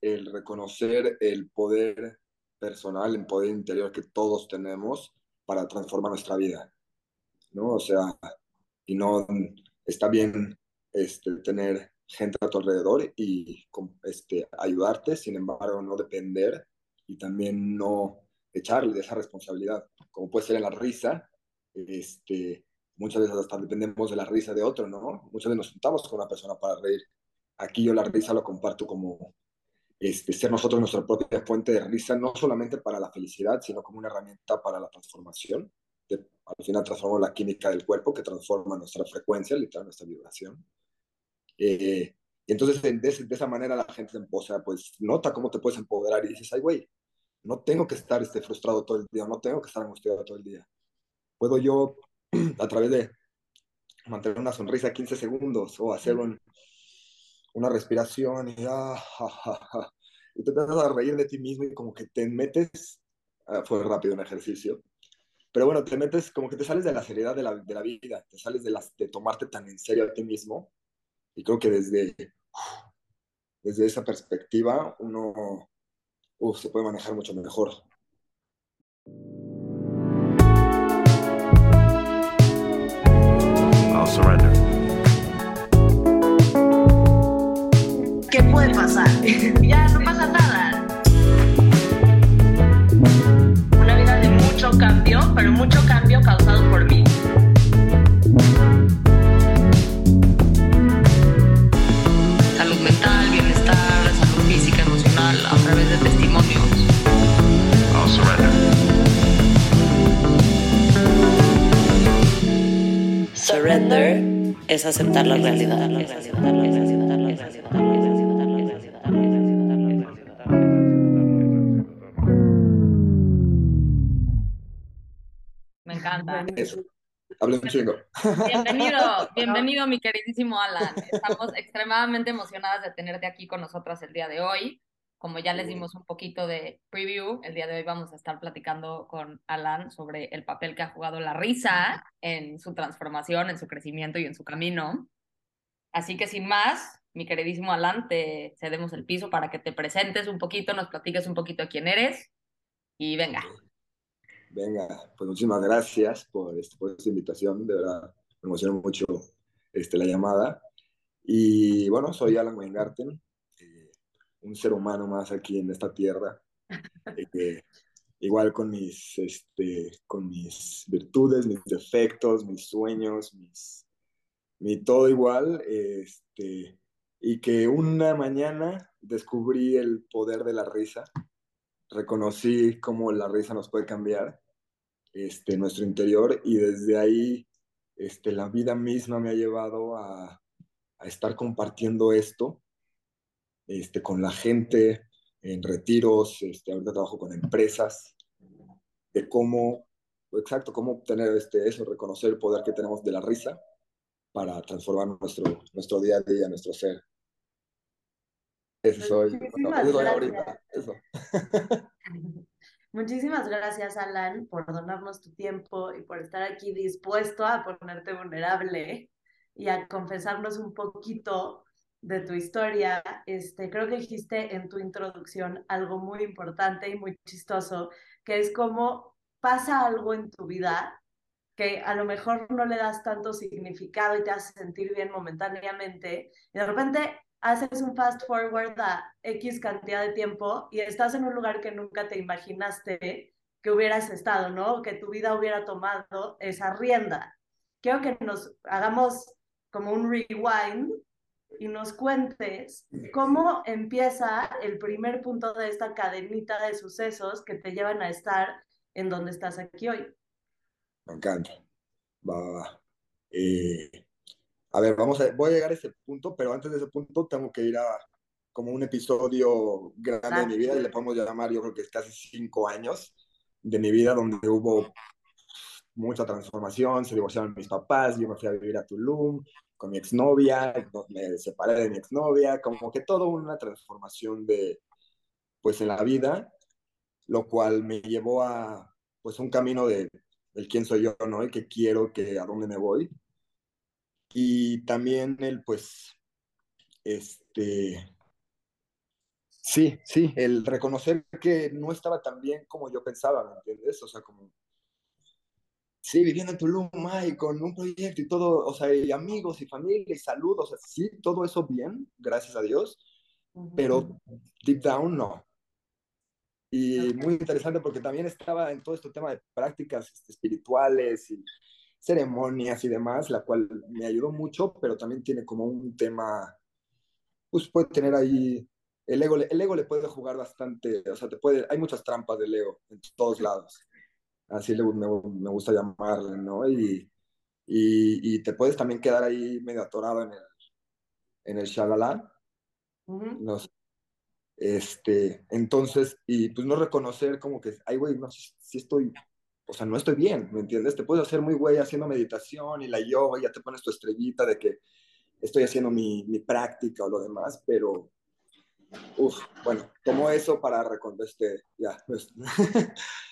el reconocer el poder personal, el poder interior que todos tenemos para transformar nuestra vida, ¿no? O sea, y no está bien este, tener gente a tu alrededor y este, ayudarte, sin embargo, no depender y también no echarle de esa responsabilidad, como puede ser en la risa, este, muchas veces hasta dependemos de la risa de otro, ¿no? Muchas veces nos juntamos con una persona para reír. Aquí yo la risa lo comparto como este, ser nosotros nuestra propia fuente de risa, no solamente para la felicidad, sino como una herramienta para la transformación. al final transformamos la química del cuerpo que transforma nuestra frecuencia, literal, nuestra vibración. Eh, y entonces de, de, esa manera la gente, o sea, pues nota cómo te puedes empoderar y dices, ay, güey, no tengo que estar este, frustrado todo el día, no tengo que estar angustiado todo el día. Puedo yo, a través de mantener una sonrisa 15 segundos o hacer una respiración y, ah, y te empiezas a reír de ti mismo y como que te metes, ah, fue rápido un ejercicio, pero bueno, te metes como que te sales de la seriedad de la, de la vida, te sales de, las, de tomarte tan en serio a ti mismo y creo que desde, desde esa perspectiva uno se puede manejar mucho mejor. Surrender. Puede pasar? ya no pasa nada. Una vida de mucho cambio, pero mucho cambio causado por mí. Salud mental, bienestar, salud física, emocional, a través de testimonios. I'll surrender. Surrender es aceptar la realidad. Hablé un chingo. Bienvenido, bienvenido mi queridísimo Alan. Estamos extremadamente emocionadas de tenerte aquí con nosotras el día de hoy. Como ya les dimos un poquito de preview, el día de hoy vamos a estar platicando con Alan sobre el papel que ha jugado la risa en su transformación, en su crecimiento y en su camino. Así que sin más, mi queridísimo Alan, te cedemos el piso para que te presentes un poquito, nos platiques un poquito de quién eres y venga. Venga, pues muchísimas gracias por, este, por esta invitación, de verdad me emociona mucho este, la llamada. Y bueno, soy Alan Weingarten, eh, un ser humano más aquí en esta tierra, eh, igual con mis, este, con mis virtudes, mis defectos, mis sueños, mis, mi todo igual, este, y que una mañana descubrí el poder de la risa, reconocí cómo la risa nos puede cambiar este, nuestro interior y desde ahí este, la vida misma me ha llevado a, a estar compartiendo esto este, con la gente en retiros, este, ahorita trabajo con empresas, de cómo, exacto, cómo obtener este, eso, reconocer el poder que tenemos de la risa para transformar nuestro, nuestro día a día, nuestro ser. Eso soy, Muchísimas eso soy ahorita, eso. Muchísimas gracias, Alan, por donarnos tu tiempo y por estar aquí dispuesto a ponerte vulnerable y a confesarnos un poquito de tu historia. Este, creo que dijiste en tu introducción algo muy importante y muy chistoso, que es como pasa algo en tu vida que a lo mejor no le das tanto significado y te hace sentir bien momentáneamente, y de repente haces un fast forward a X cantidad de tiempo y estás en un lugar que nunca te imaginaste que hubieras estado, ¿no? Que tu vida hubiera tomado esa rienda. Quiero que nos hagamos como un rewind y nos cuentes cómo empieza el primer punto de esta cadenita de sucesos que te llevan a estar en donde estás aquí hoy. Me encanta. Va, va. Eh, a ver, vamos a, voy a llegar a ese punto, pero antes de ese punto tengo que ir a como un episodio grande de mi vida y le podemos llamar, yo creo que es casi cinco años de mi vida donde hubo mucha transformación, se divorciaron mis papás, yo me fui a vivir a Tulum con mi exnovia, me separé de mi exnovia, como que todo una transformación de, pues en la vida, lo cual me llevó a, pues un camino de el quién soy yo, ¿no? El que quiero, que a dónde me voy. Y también el, pues, este, Sí, sí, el reconocer que no estaba tan bien como yo pensaba, ¿me entiendes? O sea, como, sí, viviendo en Tulum y con un proyecto y todo, o sea, y amigos y familia y salud, o sea, sí, todo eso bien, gracias a Dios, pero deep down no. Y muy interesante porque también estaba en todo este tema de prácticas este, espirituales y ceremonias y demás, la cual me ayudó mucho, pero también tiene como un tema, pues puede tener ahí, el ego, el ego le puede jugar bastante, o sea, te puede, hay muchas trampas del ego en todos lados, así le, me, me gusta llamarle, ¿no? Y, y, y, te puedes también quedar ahí medio atorado en el, en el shalala, uh -huh. no sé, este, entonces, y pues no reconocer como que, ay, güey, no, si, si, estoy, o sea, no estoy bien, ¿me entiendes? Te puedes hacer muy güey haciendo meditación y la yoga, y ya te pones tu estrellita de que estoy haciendo mi, mi práctica o lo demás, pero, uff, bueno, tomo eso para reconocer, este, ya. Pues.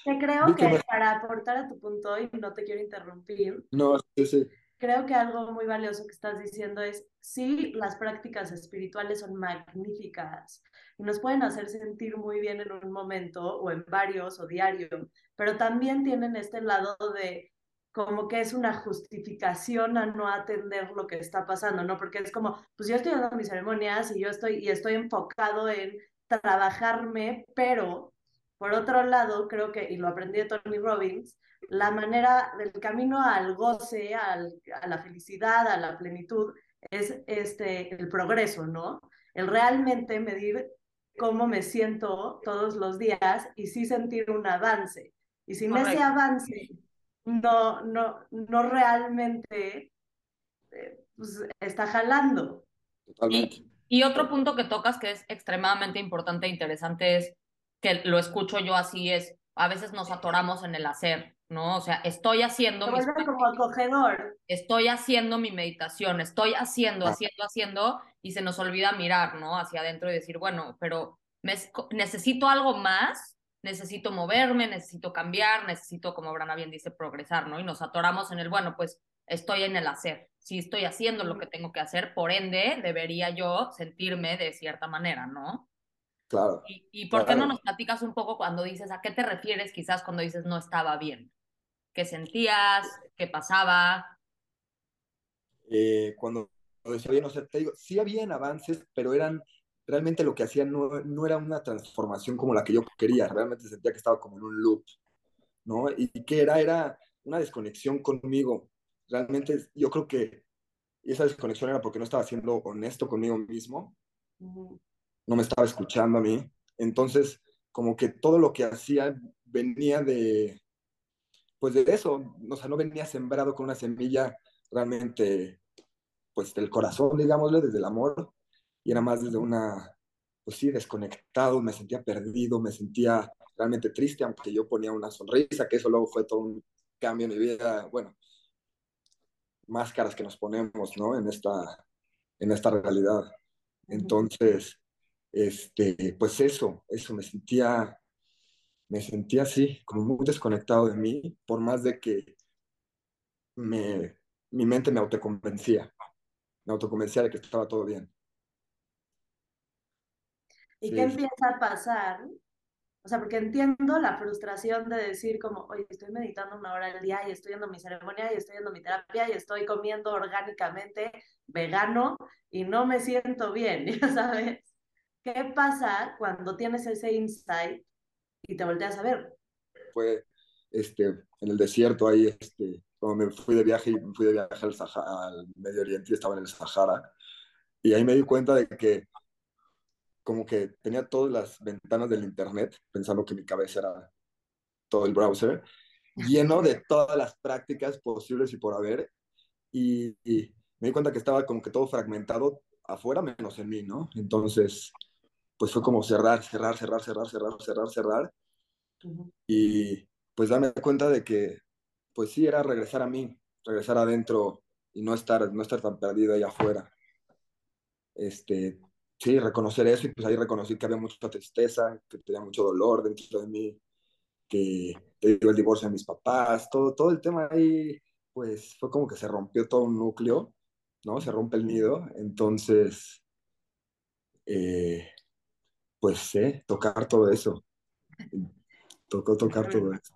Te creo que, que me... para aportar a tu punto, y no te quiero interrumpir. No, sí, sí creo que algo muy valioso que estás diciendo es, sí, las prácticas espirituales son magníficas y nos pueden hacer sentir muy bien en un momento o en varios o diario, pero también tienen este lado de como que es una justificación a no atender lo que está pasando, ¿no? Porque es como, pues yo estoy dando mis ceremonias y yo estoy, y estoy enfocado en trabajarme, pero por otro lado, creo que, y lo aprendí de Tony Robbins, la manera del camino al goce, al, a la felicidad, a la plenitud, es este, el progreso, ¿no? El realmente medir cómo me siento todos los días y sí sentir un avance. Y sin Correcto. ese avance, no, no, no realmente eh, pues, está jalando. Y, y otro punto que tocas que es extremadamente importante e interesante es que lo escucho yo así es, a veces nos atoramos en el hacer, ¿no? O sea, estoy haciendo... Mis como acogedor. Estoy haciendo mi meditación, estoy haciendo, haciendo, haciendo, y se nos olvida mirar, ¿no? Hacia adentro y decir, bueno, pero me, necesito algo más, necesito moverme, necesito cambiar, necesito, como Brana bien dice, progresar, ¿no? Y nos atoramos en el, bueno, pues estoy en el hacer. Si estoy haciendo lo que tengo que hacer, por ende, debería yo sentirme de cierta manera, ¿no? Claro. ¿Y, y por claro. qué no nos platicas un poco cuando dices, a qué te refieres quizás cuando dices no estaba bien? ¿Qué sentías? ¿Qué pasaba? Eh, cuando decía bien, o sea, te digo, sí habían avances, pero eran, realmente lo que hacían no, no, era una transformación como la que yo quería, realmente sentía que estaba como en un loop, ¿no? Y, y que era, era una desconexión conmigo. Realmente yo creo que esa desconexión era porque no estaba siendo honesto conmigo mismo. Uh -huh no me estaba escuchando a mí. Entonces, como que todo lo que hacía venía de, pues de eso, o sea, no venía sembrado con una semilla realmente, pues del corazón, digámosle, desde el amor, y era más desde una, pues sí, desconectado, me sentía perdido, me sentía realmente triste, aunque yo ponía una sonrisa, que eso luego fue todo un cambio en mi vida, bueno, máscaras que nos ponemos, ¿no? En esta, en esta realidad. Entonces, este, pues eso, eso, me sentía, me sentía así, como muy desconectado de mí, por más de que me, mi mente me autoconvencía, me autoconvencía de que estaba todo bien. ¿Y sí. qué empieza a pasar? O sea, porque entiendo la frustración de decir como, oye, estoy meditando una hora al día y estoy yendo mi ceremonia y estoy yendo mi terapia y estoy comiendo orgánicamente vegano y no me siento bien, ya sabes. ¿Qué pasa cuando tienes ese insight y te volteas a ver? Fue este, en el desierto ahí, este, cuando me fui de viaje y fui de viaje al, Sahara, al Medio Oriente y estaba en el Sahara. Y ahí me di cuenta de que como que tenía todas las ventanas del internet, pensando que mi cabeza era todo el browser, lleno de todas las prácticas posibles y por haber. Y, y me di cuenta que estaba como que todo fragmentado afuera menos en mí, ¿no? Entonces, pues fue como cerrar, cerrar, cerrar, cerrar, cerrar, cerrar, cerrar. Uh -huh. Y pues darme cuenta de que, pues sí, era regresar a mí, regresar adentro y no estar, no estar tan perdido ahí afuera. Este, sí, reconocer eso y pues ahí reconocí que había mucha tristeza, que tenía mucho dolor dentro de mí, que te digo el divorcio de mis papás, todo, todo el tema ahí, pues fue como que se rompió todo un núcleo, ¿no? Se rompe el nido, entonces... Eh, pues sé, tocar todo eso. Tocó tocar todo eso.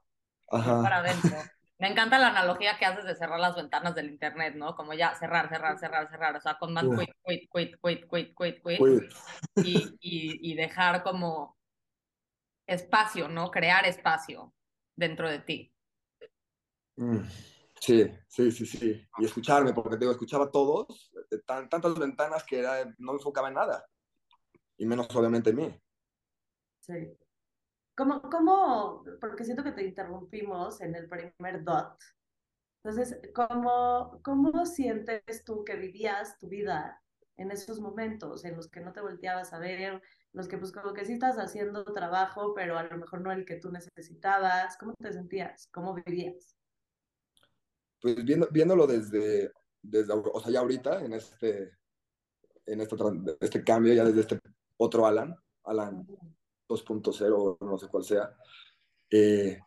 para adentro. Me encanta la analogía que haces de cerrar las ventanas del internet, ¿no? Como ya cerrar, cerrar, cerrar, cerrar. O sea, con más quit, quit, quit, quit, quit, quit, quit. Y, y, y dejar como espacio, ¿no? Crear espacio dentro de ti. mm, Sí, sí, sí, sí. Y escucharme, porque te digo, escuchaba a todos, de tan, tantas ventanas que era, no me enfocaba en nada. Y menos obviamente en mí. Sí. ¿Cómo, cómo, porque siento que te interrumpimos en el primer dot. Entonces, ¿cómo, cómo sientes tú que vivías tu vida en esos momentos en los que no te volteabas a ver, los que pues como que sí estás haciendo trabajo, pero a lo mejor no el que tú necesitabas? ¿Cómo te sentías? ¿Cómo vivías? Pues viendo, viéndolo desde, desde, o sea, ya ahorita, en este, en este, este cambio, ya desde este otro Alan, Alan 2.0, no sé cuál sea, eh,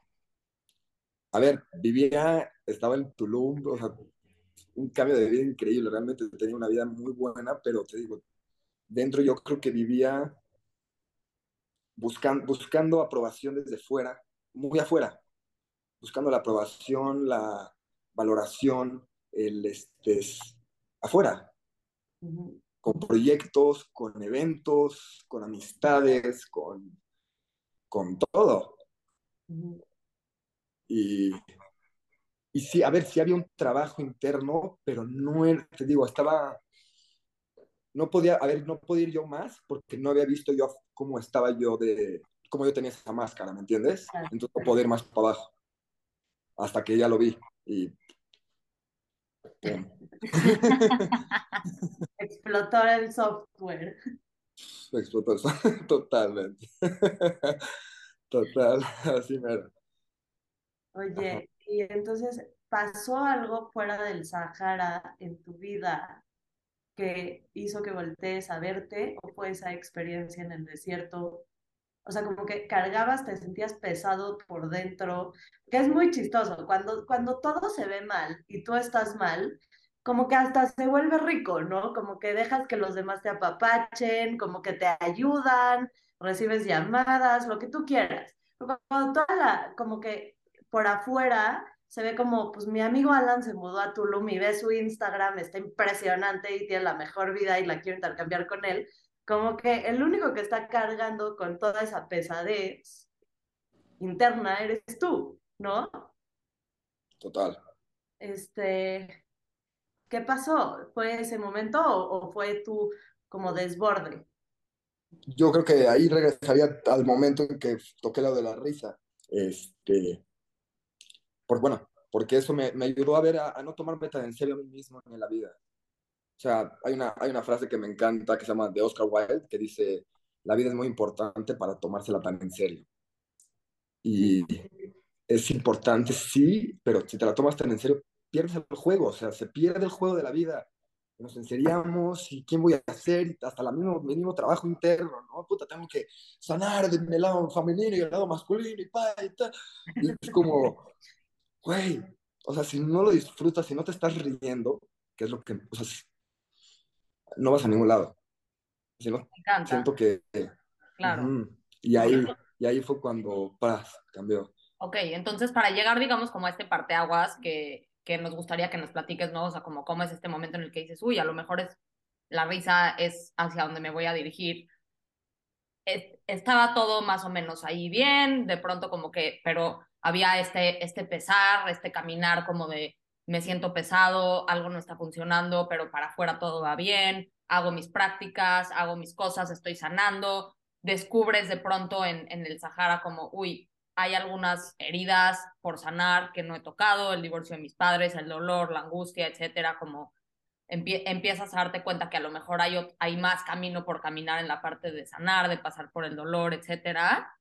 a ver, vivía, estaba en Tulum, un cambio de vida increíble, realmente tenía una vida muy buena, pero te digo, dentro yo creo que vivía buscando, aprobación desde fuera, muy afuera, buscando la aprobación, la valoración, el este, afuera, con proyectos, con eventos, con amistades, con, con todo. Y, y sí, a ver, sí había un trabajo interno, pero no era, te digo, estaba, no podía, a ver, no podía ir yo más porque no había visto yo cómo estaba yo de, cómo yo tenía esa máscara, ¿me entiendes? claro. Entonces no podía ir más para abajo, hasta que ya lo vi y... Explotó el software. Explotó totalmente. Total, así mero. Oye, y entonces, ¿pasó algo fuera del Sahara en tu vida que hizo que voltees a verte o fue esa experiencia en el desierto? O sea, como que cargabas, te sentías pesado por dentro, que es muy chistoso. Cuando, cuando todo se ve mal y tú estás mal, como que hasta se vuelve rico, ¿no? Como que dejas que los demás te apapachen, como que te ayudan, recibes llamadas, lo que tú quieras. Pero Cuando toda la, como que por afuera se ve como, pues mi amigo Alan se mudó a Tulum y ve su Instagram, está impresionante y tiene la mejor vida y la quiero intercambiar con él como que el único que está cargando con toda esa pesadez interna eres tú, ¿no? Total. Este, ¿qué pasó? ¿Fue ese momento o, o fue tu como desborde? Yo creo que ahí regresaría al momento en que toqué lo de la risa. Este, por, bueno, porque eso me, me ayudó a ver, a, a no tomarme tan en serio a mí mismo en la vida. O sea, hay una, hay una frase que me encanta que se llama de Oscar Wilde que dice, la vida es muy importante para tomársela tan en serio. Y es importante, sí, pero si te la tomas tan en serio, pierdes el juego, o sea, se pierde el juego de la vida. Nos enseriamos y quién voy a hacer, hasta el mismo, mismo trabajo interno, ¿no? Puta, tengo que sanar de mi lado femenino y el lado masculino y pa, y tal. Y es como, güey, o sea, si no lo disfrutas, si no te estás riendo, que es lo que, o sea, no vas a ningún lado. Me encanta, siento que... claro. y, ahí, y ahí fue cuando, paz, cambió. Ok, entonces para llegar, digamos, como a este parteaguas que, que nos gustaría que nos platiques, ¿no? O sea, como cómo es este momento en el que dices, uy, a lo mejor es la risa es hacia donde me voy a dirigir. Es- estaba todo más o menos ahí bien, de pronto como que, pero había este, este pesar, este caminar como de me siento pesado, algo no está funcionando, pero para afuera todo va bien, hago mis prácticas, hago mis cosas, estoy sanando, descubres de pronto en, en el Sahara como, uy, hay algunas heridas por sanar que no he tocado, el divorcio de mis padres, el dolor, la angustia, etcétera, como empie- empiezas a darte cuenta que a lo mejor hay, hay más camino por caminar en la parte de sanar, de pasar por el dolor, etcétera.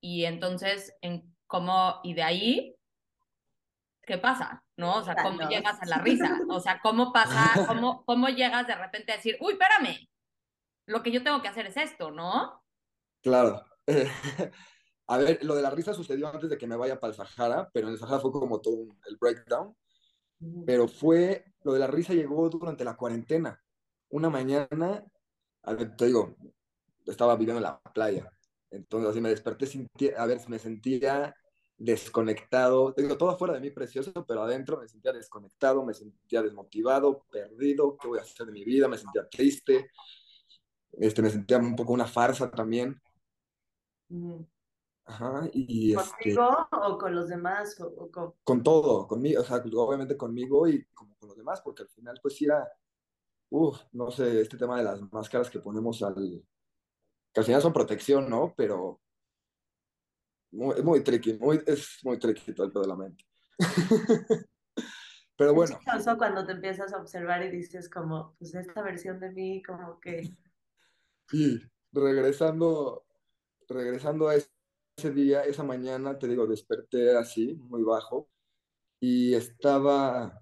Y entonces, en cómo, y de ahí, ¿qué pasa? ¿No? O sea, ¿cómo llegas a la risa? O sea, ¿cómo pasa, cómo, cómo llegas de repente a decir, uy, espérame, lo que yo tengo que hacer es esto, ¿no? Claro. a ver, lo de la risa sucedió antes de que me vaya para el Sahara, pero en el Sahara fue como todo un- el breakdown. Pero fue, lo de la risa llegó durante la cuarentena. Una mañana, a ver, te digo, estaba viviendo en la playa. Entonces así me desperté, sentí, a ver, me sentía desconectado, digo, todo fuera de mí precioso, pero adentro me sentía desconectado, me sentía desmotivado, perdido, ¿qué voy a hacer de mi vida? Me sentía triste, este, me sentía un poco una farsa también. Ajá, y este, ¿Contigo o con los demás? O, o con... con todo, conmigo, o sea, obviamente conmigo y como con los demás, porque al final pues era, uff, no sé, este tema de las máscaras que ponemos al, que al final son protección, ¿no? Pero muy, es muy tricky, muy, es muy tricky todo el pedo de la mente. Pero Es bueno, chistoso cuando te empiezas a observar y dices como, pues esta versión de mí como que... y regresando, regresando a ese día, esa mañana, te digo, desperté así, muy bajo, y estaba,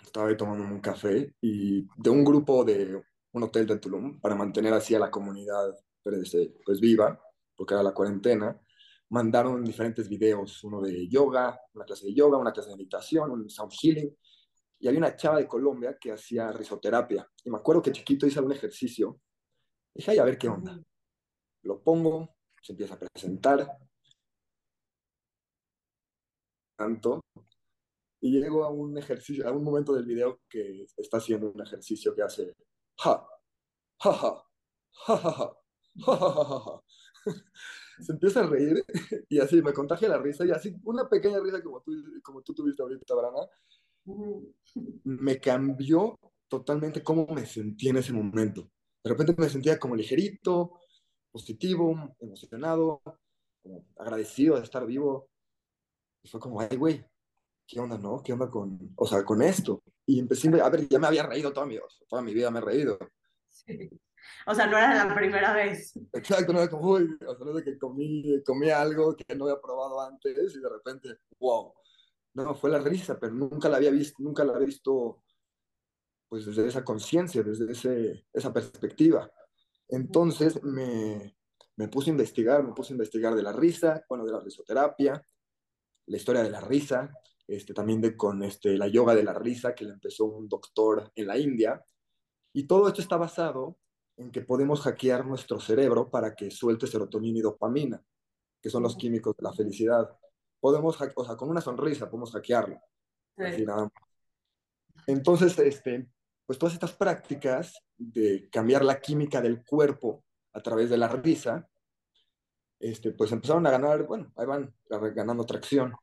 estaba ahí tomando un café y de un grupo de un hotel de Tulum para mantener así a la comunidad eh, pues viva, porque era la cuarentena, mandaron diferentes videos, uno de yoga, una clase de yoga, una clase de meditación, un sound healing, y había una chava de Colombia que hacía risoterapia, y me acuerdo que chiquito hice algún ejercicio, dije, ay, a ver qué onda, lo pongo, se empieza a presentar, tanto, y llego a un ejercicio, a un momento del video que está haciendo un ejercicio que hace ja, ja, ja, ja, ja, ja, ja, ja, ja, ja, ja. Se empieza a reír y así me contagia la risa y así una pequeña risa como tú, como tú tuviste ahorita, Brana, me cambió totalmente cómo me sentí en ese momento. De repente me sentía como ligerito, positivo, emocionado, como agradecido de estar vivo. Y fue como, ay, güey, ¿qué onda, no? ¿Qué onda con, o sea, con esto? Y empecé, a ver, ya me había reído toda mi, toda mi vida, me he reído. Sí. O sea, no era la primera vez. Exacto, no era como, uy, o sea, no de que comí, comí algo que no había probado antes y de repente, wow. No, fue la risa, pero nunca la había visto, nunca la había visto, pues desde esa conciencia, desde ese, esa perspectiva. Entonces me, me puse a investigar, me puse a investigar de la risa, bueno, de la risoterapia, la historia de la risa, este, también de con este, la yoga de la risa que le empezó un doctor en la India. Y todo esto está basado en que podemos hackear nuestro cerebro para que suelte serotonina y dopamina, que son los químicos de la felicidad. Podemos, o sea, con una sonrisa podemos hackearlo. Sí. Entonces, este, pues todas estas prácticas de cambiar la química del cuerpo a través de la risa, este, pues empezaron a ganar, bueno, ahí van ganando tracción.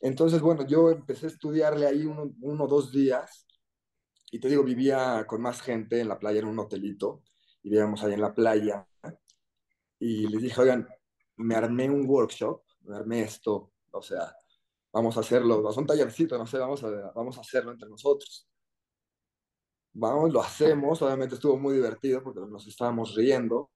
Entonces, bueno, yo empecé a estudiarle ahí uno, uno o dos días y te digo, vivía con más gente en la playa, en un hotelito, y vivíamos ahí en la playa, y les dije, oigan, me armé un workshop, me armé esto, o sea, vamos a hacerlo, ser un tallercito, no sé, vamos a, vamos a hacerlo entre nosotros. Vamos, lo hacemos, obviamente estuvo muy divertido porque nos estábamos riendo.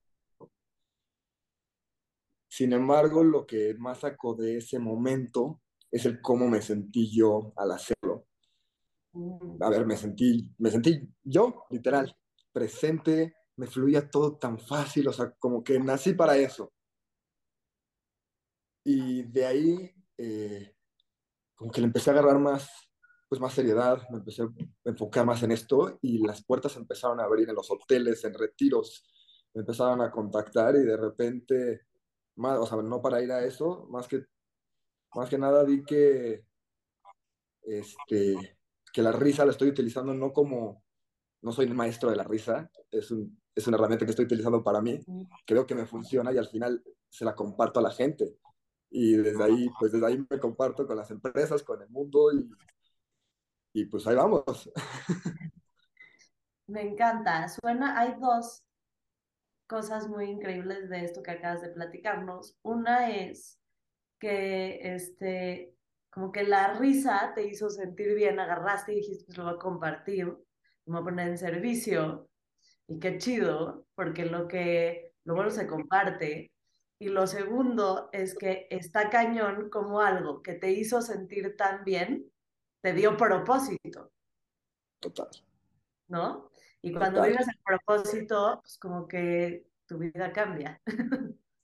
Sin embargo, lo que más sacó de ese momento es el cómo me sentí yo al hacerlo. Mm. A ver, me sentí, me sentí yo, literal, presente, me fluía todo tan fácil, o sea, como que nací para eso. Y de ahí, eh, como que le empecé a agarrar más, pues más seriedad, me empecé a enfocar más en esto y las puertas empezaron a abrir en los hoteles, en retiros, me empezaron a contactar y de repente, más, o sea, no para ir a eso, más que, más que nada vi que, este, que la risa la estoy utilizando no como, no soy el maestro de la risa, es, un, es una herramienta que estoy utilizando para mí, creo que me funciona y al final se la comparto a la gente. Y desde ahí, pues desde ahí me comparto con las empresas, con el mundo y, y pues ahí vamos. Me encanta. Suena, hay dos cosas muy increíbles de esto que acabas de platicarnos. Una es que este, como que la risa te hizo sentir bien, agarraste y dijiste, pues lo voy a compartir, lo voy a poner en servicio. Y qué chido, porque lo que lo bueno se comparte. Y lo segundo es que está cañón como algo que te hizo sentir tan bien, te dio propósito, Total. ¿no? Y cuando Total. vives el propósito, pues como que tu vida cambia.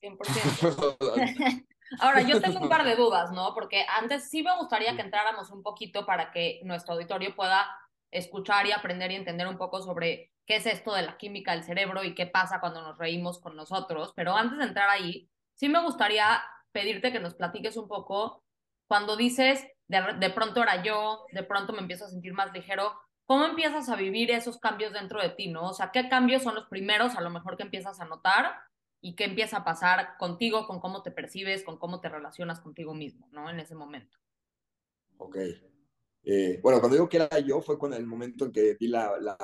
100%. Ahora, yo tengo un par de dudas, ¿no? Porque antes sí me gustaría que entráramos un poquito para que nuestro auditorio pueda escuchar y aprender y entender un poco sobre qué es esto de la química del cerebro y qué pasa cuando nos reímos con nosotros. Pero antes de entrar ahí, sí me gustaría pedirte que nos platiques un poco cuando dices, de, de pronto era yo, de pronto me empiezo a sentir más ligero, ¿cómo empiezas a vivir esos cambios dentro de ti, no? O sea, ¿qué cambios son los primeros a lo mejor que empiezas a notar y qué empieza a pasar contigo, con cómo te percibes, con cómo te relacionas contigo mismo, ¿no? En ese momento. Ok. Eh, bueno, cuando digo que era yo fue con el momento en que vi la, la,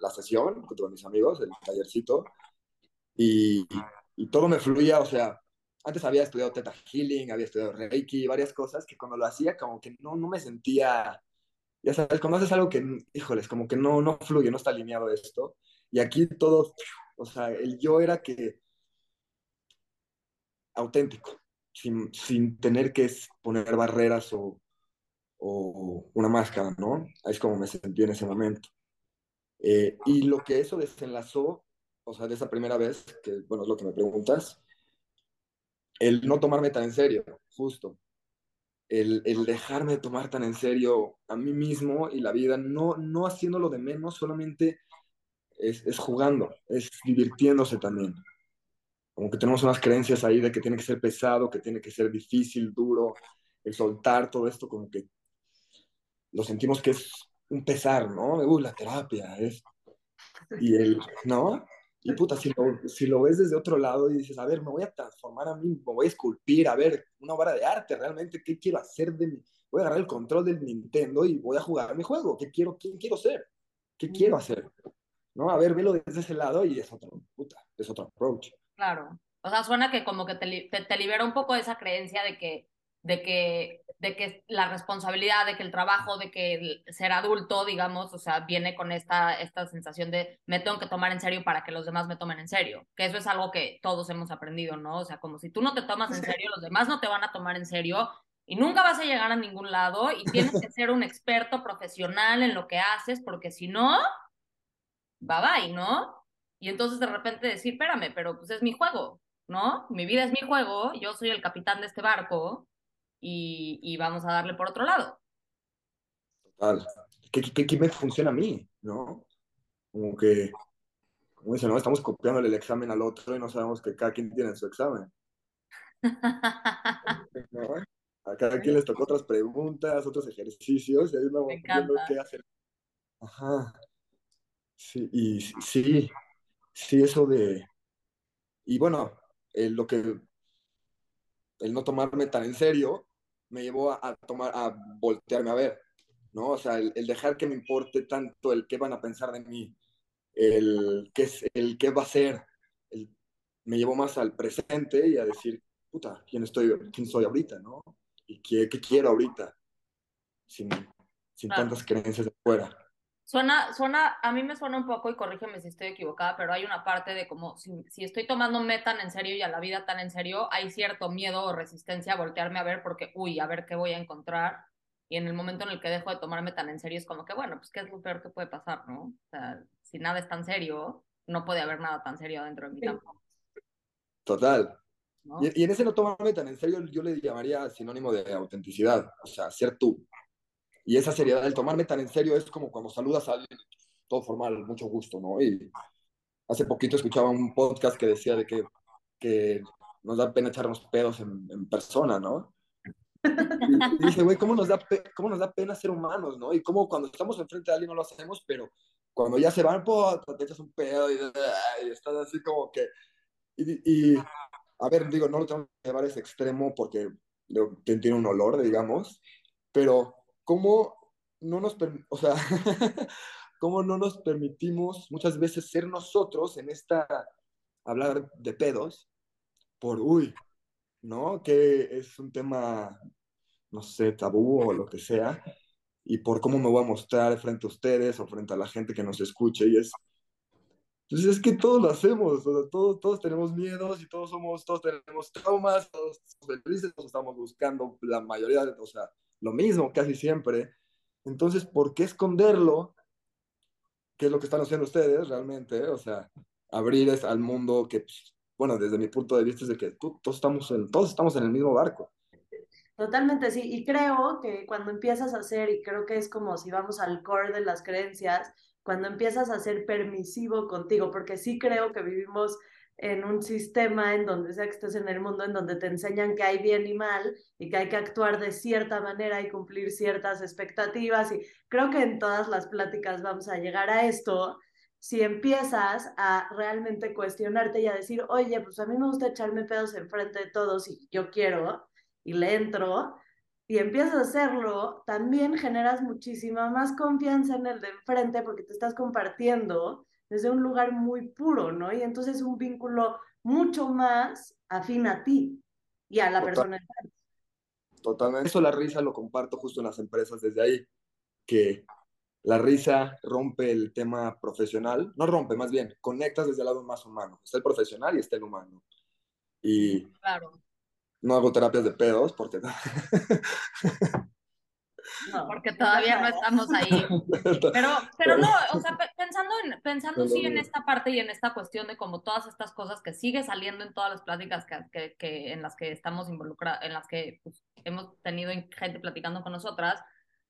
la sesión con mis amigos, el tallercito, y, y, todo me fluía, o sea, antes había estudiado Theta Healing, había estudiado Reiki, varias cosas que cuando lo hacía como que no, no me sentía, ya sabes, cuando haces algo que, híjoles, como que no, no fluye, no está alineado esto, y aquí todo, o sea, el yo era que auténtico, sin, sin tener que poner barreras o o una máscara, ¿no? Es como me sentí en ese momento. Eh, y lo que eso desenlazó, o sea, de esa primera vez, que bueno, es lo que me preguntas, el no tomarme tan en serio, justo. El, el dejarme tomar tan en serio a mí mismo y la vida, no, no haciéndolo de menos, solamente es, es jugando, es divirtiéndose también. Como que tenemos unas creencias ahí de que tiene que ser pesado, que tiene que ser difícil, duro, el soltar todo esto, como que lo sentimos que es un pesar, ¿no? Uh, la terapia, es... Y el, ¿no? Y puta, si lo, si lo ves desde otro lado y dices, a ver, me voy a transformar a mí, me voy a esculpir, a ver, una obra de arte, realmente, ¿qué quiero hacer de mí? Voy a agarrar el control del Nintendo y voy a jugar mi juego, ¿qué quiero, quién quiero ser? ¿Qué quiero hacer? ¿No? A ver, velo desde ese lado y es otro, puta, es otro approach. Claro. O sea, suena que como que te, te, te libera un poco de esa creencia de que, de que de que la responsabilidad, de que el trabajo, de que el ser adulto, digamos, o sea, viene con esta, esta sensación de me tengo que tomar en serio para que los demás me tomen en serio, que eso es algo que todos hemos aprendido, ¿no? O sea, como si tú no te tomas en serio, los demás no te van a tomar en serio y nunca vas a llegar a ningún lado y tienes que ser un experto profesional en lo que haces, porque si no, bye bye, ¿no? Y entonces de repente decir, espérame, pero pues es mi juego, ¿no? Mi vida es mi juego, yo soy el capitán de este barco y, y vamos a darle por otro lado. Total. ¿Qué, qué, qué me funciona a mí? ¿No? Como que, como dicen, ¿no? Estamos copiando el examen al otro y no sabemos que cada quien tiene su examen. ¿No? A cada quien les tocó otras preguntas, otros ejercicios, y ahí uno viendo qué hacer. Ajá. Sí, y sí, sí, eso de. Y bueno, eh, lo que. El no tomarme tan en serio, me llevó a, a, tomar, a voltearme a ver, ¿no? O sea, el, el, dejar que me importe tanto el qué van a pensar de mí, el qué, es, el qué va a ser, el, me llevó más al presente y a decir, puta, ¿quién, estoy, quién soy ahorita, no? ¿Y qué, qué quiero ahorita? Sin, sin tantas creencias de fuera. Suena, suena, a mí me suena un poco, y corrígeme si estoy equivocada, pero hay una parte de como, si, si estoy tomándome tan en serio y a la vida tan en serio, hay cierto miedo o resistencia a voltearme a ver porque, uy, a ver qué voy a encontrar. Y en el momento en el que dejo de tomarme tan en serio es como que, bueno, pues qué es lo peor que puede pasar, ¿no? O sea, si nada es tan serio, no puede haber nada tan serio dentro de mí tampoco. Total. ¿No? Y, y, en ese no tomarme tan en serio, yo le llamaría sinónimo de autenticidad, o sea, ser tú. Y esa seriedad, el tomarme tan en serio es como cuando saludas a alguien, todo formal, mucho gusto, ¿no? Y hace poquito escuchaba un podcast que decía de que, que nos da pena echarnos pedos en, en persona, ¿no? Y, dice, güey, ¿cómo, nos da ¿cómo nos da pena ser humanos, no? Y cómo cuando estamos enfrente de alguien no lo hacemos, pero cuando ya se van, pues, te echas un pedo y, y estás así como que... Y, y, a ver, digo, no lo tengo que llevar a ese extremo porque tiene un olor, digamos, pero cómo no nos, o sea, cómo no nos permitimos muchas veces ser nosotros en esta, hablar de pedos, por, uy, ¿no? Que es un tema, no sé, tabú o lo que sea, y por cómo me voy a mostrar frente a ustedes o frente a la gente que nos escuche, y es, pues es que todos lo hacemos, o sea, todos, todos tenemos miedos y todos somos, todos tenemos traumas, todos somos felices, todos estamos buscando la mayoría, de, o sea, lo mismo casi siempre. Entonces, ¿por qué esconderlo? ¿Qué es lo que están haciendo ustedes realmente? O sea, abrir es al mundo que, pues, bueno, desde mi punto de vista es de que todos estamos en, todos estamos en el mismo barco. Totalmente, sí. Y creo que cuando empiezas a hacer, y creo que es como si vamos al core de las creencias, cuando empiezas a ser permisivo contigo, porque sí creo que vivimos en un sistema en donde sea que estés en el mundo, en donde te enseñan que hay bien y mal y que hay que actuar de cierta manera y cumplir ciertas expectativas. Y creo que en todas las pláticas vamos a llegar a esto. Si empiezas a realmente cuestionarte y a decir, oye, pues a mí me gusta echarme pedos enfrente de todos y yo quiero y le entro, y empiezas a hacerlo, también generas muchísima más confianza en el de enfrente porque te estás compartiendo desde un lugar muy puro, ¿no? Y entonces un vínculo mucho más afín a ti y a la Total. persona. Totalmente. Eso la risa lo comparto justo en las empresas desde ahí, que la risa rompe el tema profesional, no rompe, más bien, conectas desde el lado más humano. Está el profesional y está el humano. Y Claro. no hago terapias de pedos porque No, Porque todavía no estamos ahí. Pero, pero no, o sea, pe- pensando en, pensando sí en esta parte y en esta cuestión de como todas estas cosas que sigue saliendo en todas las pláticas que, que, que en las que estamos involucrados, en las que pues, hemos tenido gente platicando con nosotras,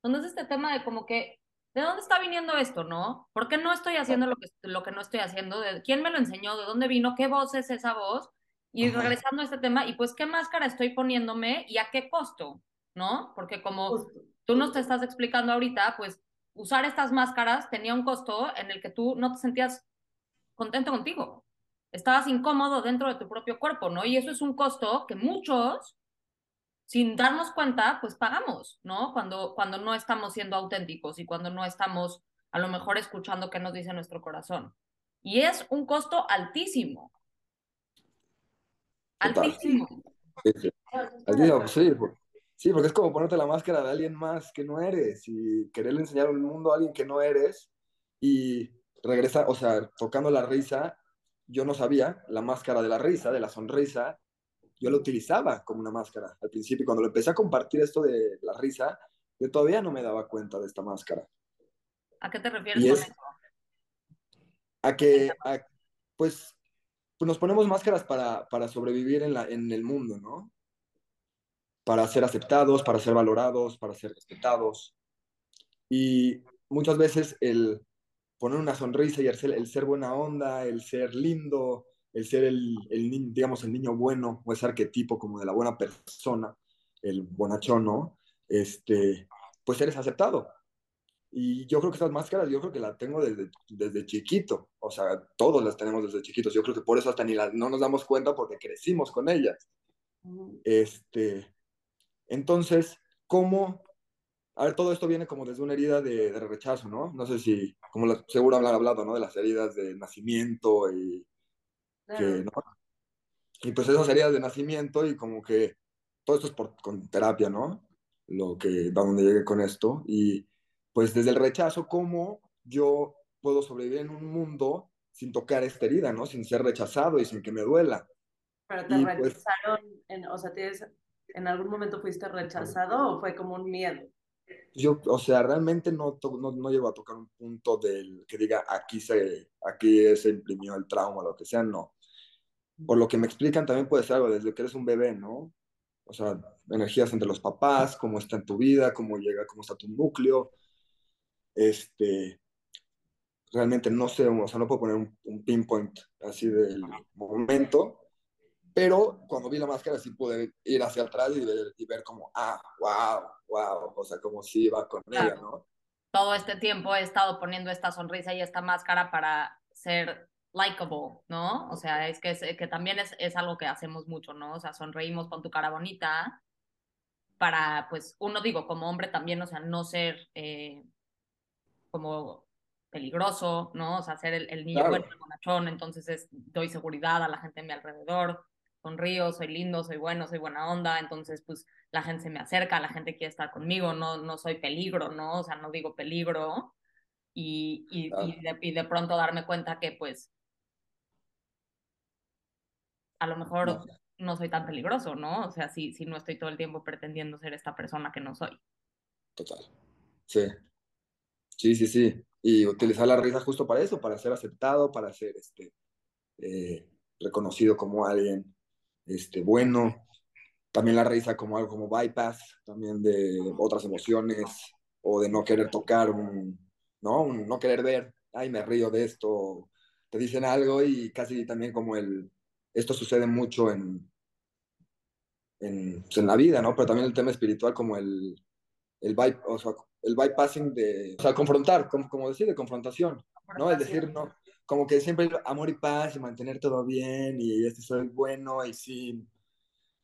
donde es este tema de como que, ¿de dónde está viniendo esto, no? ¿Por qué no estoy haciendo lo que, lo que no estoy haciendo? ¿De quién me lo enseñó? ¿De dónde vino? ¿Qué voz es esa voz? Y Ajá. regresando a este tema, y pues, ¿qué máscara estoy poniéndome y a qué costo? ¿No? Porque como Justo. Tú nos te estás explicando ahorita, pues usar estas máscaras tenía un costo en el que tú no te sentías contento contigo. Estabas incómodo dentro de tu propio cuerpo, ¿no? Y eso es un costo que muchos, sin darnos cuenta, pues pagamos, ¿no? Cuando, cuando no estamos siendo auténticos y cuando no estamos a lo mejor escuchando qué nos dice nuestro corazón. Y es un costo altísimo. Total. Altísimo. Sí, sí. Porque es como ponerte la máscara de alguien más que no eres y quererle enseñar al mundo a alguien que no eres y regresar, o sea, tocando la risa, yo no sabía la máscara de la risa, de la sonrisa, yo la utilizaba como una máscara al principio. y Cuando lo empecé a compartir esto de la risa, yo todavía no me daba cuenta de esta máscara. ¿A qué te refieres con es- eso? A que, a- pues, pues nos ponemos máscaras para, para sobrevivir en, la, en el mundo, ¿no? Para ser aceptados, para ser valorados, para ser respetados. Y muchas veces el poner una sonrisa y el ser, el ser buena onda, el ser lindo, el ser el, digamos, el niño bueno, o ese arquetipo como de la buena persona, el bonachón, ¿no? Este, pues eres aceptado. Y yo creo que esas máscaras, yo creo que las tengo desde, desde chiquito. O sea, todos las tenemos desde chiquitos. Yo creo que por eso hasta ni las, no nos damos cuenta porque crecimos con ellas. Este, entonces, ¿cómo? A ver, todo esto viene como desde una herida de, de rechazo, ¿no? No sé si, como la- seguro habrán hablado, ¿no? De las heridas de nacimiento y Claro. que, ¿no? Y pues esas heridas de nacimiento y como que todo esto es por, con terapia, ¿no? Lo que, a donde llegué con esto. Y pues desde el rechazo, ¿cómo yo puedo sobrevivir en un mundo sin tocar esta herida, ¿no? Sin ser rechazado y sin que me duela. Pero te Y, pues- rechazaron, en, o sea, ¿tienes, ¿en algún momento fuiste rechazado o fue como un miedo? Yo, o sea, realmente no, no, no llego a tocar un punto del que diga aquí se, aquí se imprimió el trauma, lo que sea, no. Por lo que me explican también puede ser algo desde que eres un bebé, ¿no? O sea, energías entre los papás, cómo está en tu vida, cómo llega, cómo está tu núcleo. Este, realmente no sé, o sea, no puedo poner un, un pinpoint así del momento, pero cuando vi la máscara sí pude ir hacia atrás y ver, y ver como, ah, wow, wow, o sea, como si iba con ella, Claro. ¿no? todo este tiempo he estado poniendo esta sonrisa y esta máscara para ser likable, ¿no? O sea, es que, es, que también es, es algo que hacemos mucho, ¿no? O sea, sonreímos con tu cara bonita para, pues, uno digo, como hombre también, o sea, no ser eh, como peligroso, ¿no? O sea, ser el, el niño Claro. bueno, el bonachón, entonces es, doy seguridad a la gente a mi alrededor, sonrío, soy lindo, soy bueno, soy buena onda, entonces, pues, la gente se me acerca, la gente quiere estar conmigo, no, no soy peligro, ¿no? O sea, no digo peligro. Y, y, Claro. y, de, y de pronto darme cuenta que pues a lo mejor No. no, soy tan peligroso, ¿no? O sea, si, si no estoy todo el tiempo pretendiendo ser esta persona que no soy. Total. Sí. Sí, sí, sí. Y utilizar la risa justo para eso, para ser aceptado, para ser este, eh, reconocido como alguien este, bueno. También la risa como algo como bypass, también de otras emociones, o de no querer tocar un, ¿no? Un- no querer ver ay, me río de esto, te dicen algo y casi también como el, esto sucede mucho en, en, pues, en la vida, ¿no? Pero también el tema espiritual como el, el, bypass, o sea, el bypassing de, o sea, confrontar, como, como decir, de confrontación, ¿no? Es decir, no, como que siempre amor y paz y mantener todo bien y este soy bueno y sí,